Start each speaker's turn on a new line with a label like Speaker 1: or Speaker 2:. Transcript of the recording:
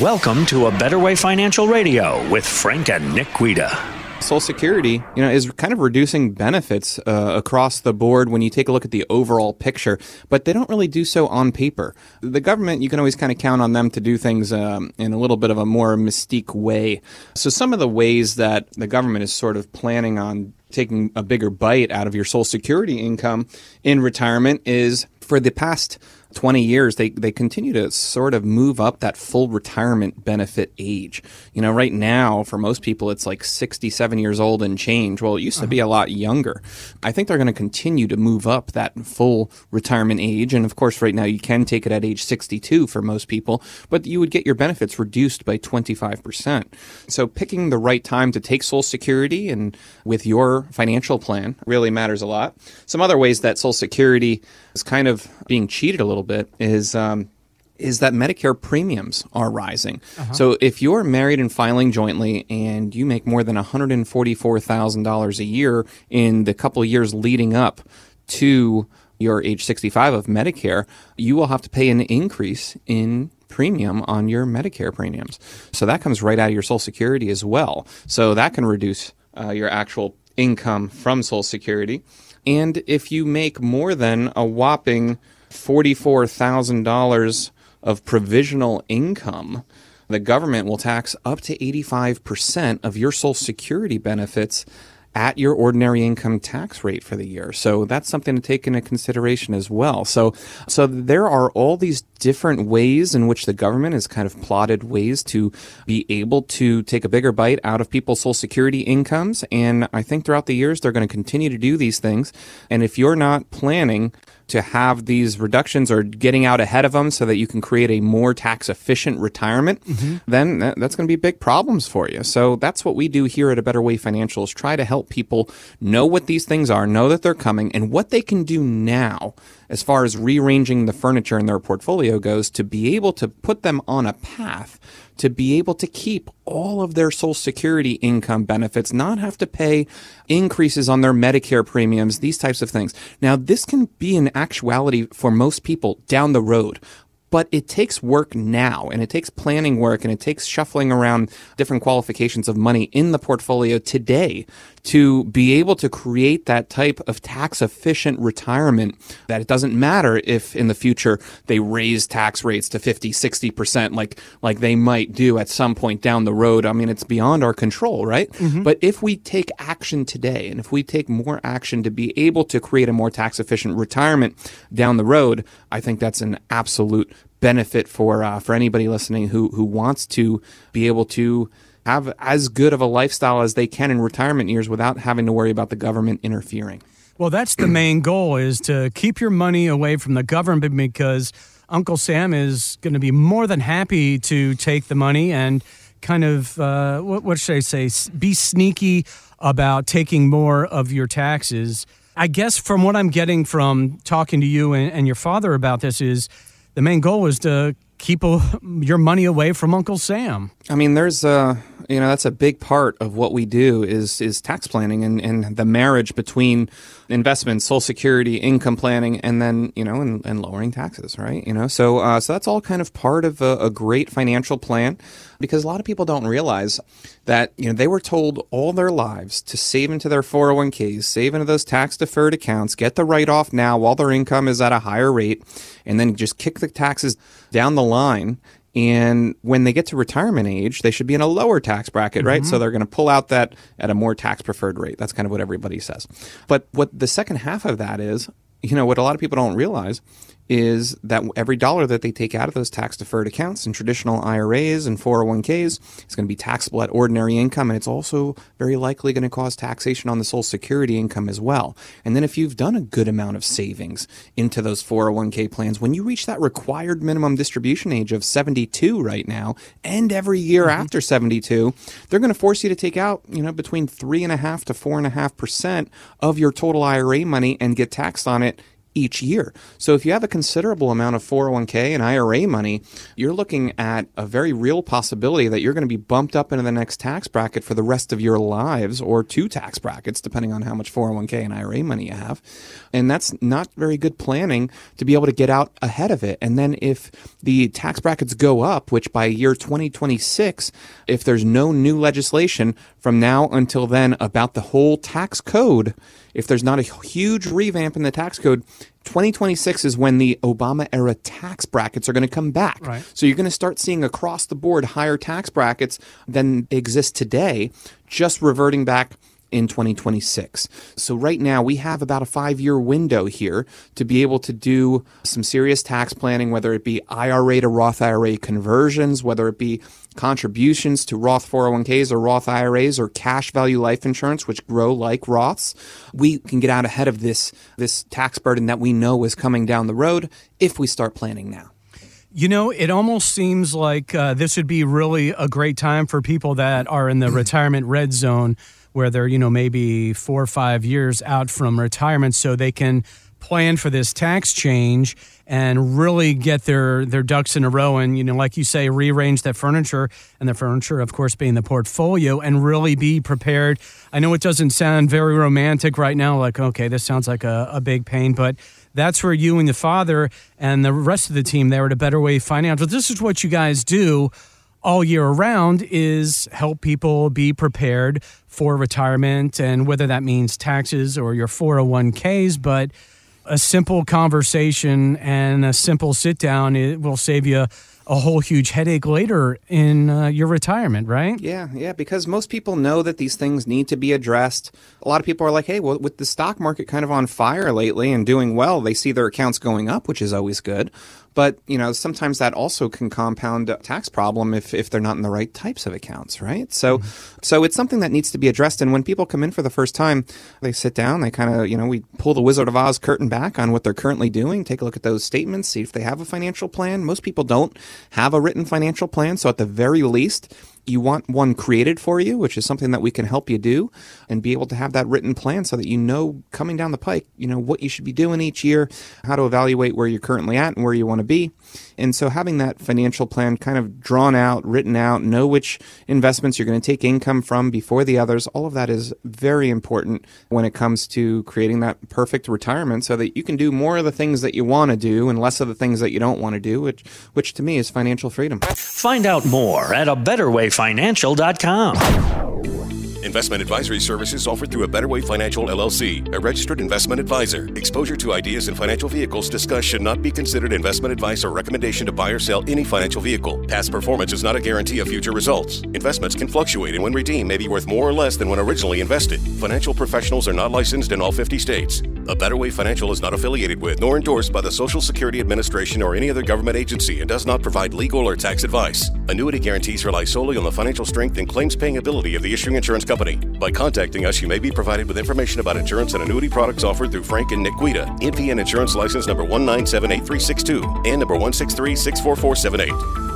Speaker 1: Welcome to A Better Way Financial Radio with Frank and Nick Guida.
Speaker 2: Social Security, you know, is kind of reducing benefits uh, across the board when you take a look at the overall picture, but they don't really do so on paper. The government, you can always kind of count on them to do things um, in a little bit of a more mystique way. So some of the ways that the government is sort of planning on taking a bigger bite out of your Social Security income in retirement is for the past 20 years, they, they continue to sort of move up that full retirement benefit age. You know, right now, for most people, it's like 67 years old and change. Well, it used to be a uh-huh. lot younger. I think they're going to continue to move up that full retirement age. And of course, right now, you can take it at age 62 for most people, but you would get your benefits reduced by 25%. So picking the right time to take Social Security and with your financial plan really matters a lot. Some other ways that Social Security is kind of being cheated a little bit is um, is that Medicare premiums are rising. So if you're married and filing jointly and you make more than $144,000 a year in the couple of years leading up to your age 65 of Medicare, you will have to pay an increase in premium on your Medicare premiums. So that comes right out of your Social Security as well. So that can reduce uh, your actual income from Social Security. And if you make more than a whopping $44,000 of provisional income, the government will tax up to 85% of your Social Security benefits at your ordinary income tax rate for the year. So that's something to take into consideration as well. So so there are all these different ways in which the government has kind of plotted ways to be able to take a bigger bite out of people's social security incomes and I think throughout the years they're going to continue to do these things. And if you're not planning to have these reductions or getting out ahead of them so that you can create a more tax efficient retirement, mm-hmm. then that's going to be big problems for you. So that's what we do here at A Better Way Financials try to help people know what these things are, know that they're coming, and what they can do now as far as rearranging the furniture in their portfolio goes to be able to put them on a path to be able to keep all of their Social Security income benefits, not have to pay increases on their Medicare premiums, these types of things. Now, this can be an actuality for most people down the road. But it takes work now and it takes planning work and it takes shuffling around different qualifications of money in the portfolio today to be able to create that type of tax efficient retirement that it doesn't matter if in the future they raise tax rates to 50, 60% like, like they might do at some point down the road. I mean, it's beyond our control, right? But if we take action today and if we take more action to be able to create a more tax efficient retirement down the road, I think that's an absolute benefit for uh, for anybody listening who who wants to be able to have as good of a lifestyle as they can in retirement years without having to worry about the government interfering.
Speaker 3: Well, that's the main goal is to keep your money away from the government because Uncle Sam is going to be more than happy to take the money and kind of uh, what, what should I say? Be sneaky about taking more of your taxes. I guess from what I'm getting from talking to you and, and your father about this is the main goal is to keep a, your money away from Uncle Sam.
Speaker 2: I mean, there's uh, you know, that's a big part of what we do is is tax planning and, and the marriage between investments, social security, income planning, and then you know, and, and lowering taxes, right? You know, so uh, so that's all kind of part of a, a great financial plan because a lot of people don't realize that you know they were told all their lives to save into their 401ks, save into those tax deferred accounts, get the write off now while their income is at a higher rate, and then just kick the taxes down the line. And when they get to retirement age, they should be in a lower tax bracket, right? So mm-hmm. they're going to pull out that at a more tax preferred rate. That's kind of what everybody says. But what the second half of that is, you know, what a lot of people don't realize is that every dollar that they take out of those tax deferred accounts and traditional IRAs and 401ks is going to be taxable at ordinary income. And it's also very likely going to cause taxation on the Social Security income as well. And then if you've done a good amount of savings into those 401k plans, when you reach that required minimum distribution age of 72 right now, and every year mm-hmm. after 72, they're going to force you to take out, you know, between three and a half to four and a half percent of your total IRA money and get taxed on it each year. So if you have a considerable amount of 401k and IRA money, you're looking at a very real possibility that you're going to be bumped up into the next tax bracket for the rest of your lives or two tax brackets, depending on how much 401k and IRA money you have. And that's not very good planning to be able to get out ahead of it. And then if the tax brackets go up, which by year 2026, if there's no new legislation from now until then about the whole tax code, if there's not a huge revamp in the tax code, 2026 is when the Obama era tax brackets are going to come back.
Speaker 3: Right.
Speaker 2: So you're going to start seeing across the board higher tax brackets than exist today, just reverting back in 2026. So right now we have about a 5-year window here to be able to do some serious tax planning whether it be IRA to Roth IRA conversions, whether it be contributions to Roth 401ks or Roth IRAs or cash value life insurance which grow like Roths. We can get out ahead of this this tax burden that we know is coming down the road if we start planning now.
Speaker 3: You know, it almost seems like uh, this would be really a great time for people that are in the retirement red zone where they're, you know, maybe four or five years out from retirement so they can plan for this tax change and really get their their ducks in a row and you know like you say rearrange that furniture and the furniture of course being the portfolio and really be prepared. I know it doesn't sound very romantic right now like okay this sounds like a, a big pain but that's where you and the father and the rest of the team there at a better way financial. This is what you guys do all year around is help people be prepared for retirement and whether that means taxes or your 401ks but a simple conversation and a simple sit down it will save you a whole huge headache later in uh, your retirement, right?
Speaker 2: Yeah, yeah, because most people know that these things need to be addressed. A lot of people are like, hey, well, with the stock market kind of on fire lately and doing well, they see their accounts going up, which is always good. But, you know, sometimes that also can compound a tax problem if, if they're not in the right types of accounts, right? So, mm-hmm. so it's something that needs to be addressed. And when people come in for the first time, they sit down, they kind of, you know, we pull the Wizard of Oz curtain back on what they're currently doing, take a look at those statements, see if they have a financial plan. Most people don't have a written financial plan. So at the very least, you want one created for you, which is something that we can help you do and be able to have that written plan so that you know coming down the pike, you know, what you should be doing each year, how to evaluate where you're currently at and where you want to be. And so having that financial plan kind of drawn out, written out, know which investments you're going to take income from before the others, all of that is very important when it comes to creating that perfect retirement so that you can do more of the things that you want to do and less of the things that you don't want to do, which which to me is financial freedom.
Speaker 1: Find out more at a better way financial.com.
Speaker 4: Investment advisory services offered through a Better Way Financial LLC, a registered investment advisor. Exposure to ideas and financial vehicles discussed should not be considered investment advice or recommendation to buy or sell any financial vehicle. Past performance is not a guarantee of future results. Investments can fluctuate and when redeemed may be worth more or less than when originally invested. Financial professionals are not licensed in all 50 states. A Better Way Financial is not affiliated with nor endorsed by the Social Security Administration or any other government agency and does not provide legal or tax advice. Annuity guarantees rely solely on the financial strength and claims paying ability of the issuing insurance company. By contacting us, you may be provided with information about insurance and annuity products offered through Frank and Nick Guida, NPN Insurance License number 1978362 and number 163 64478.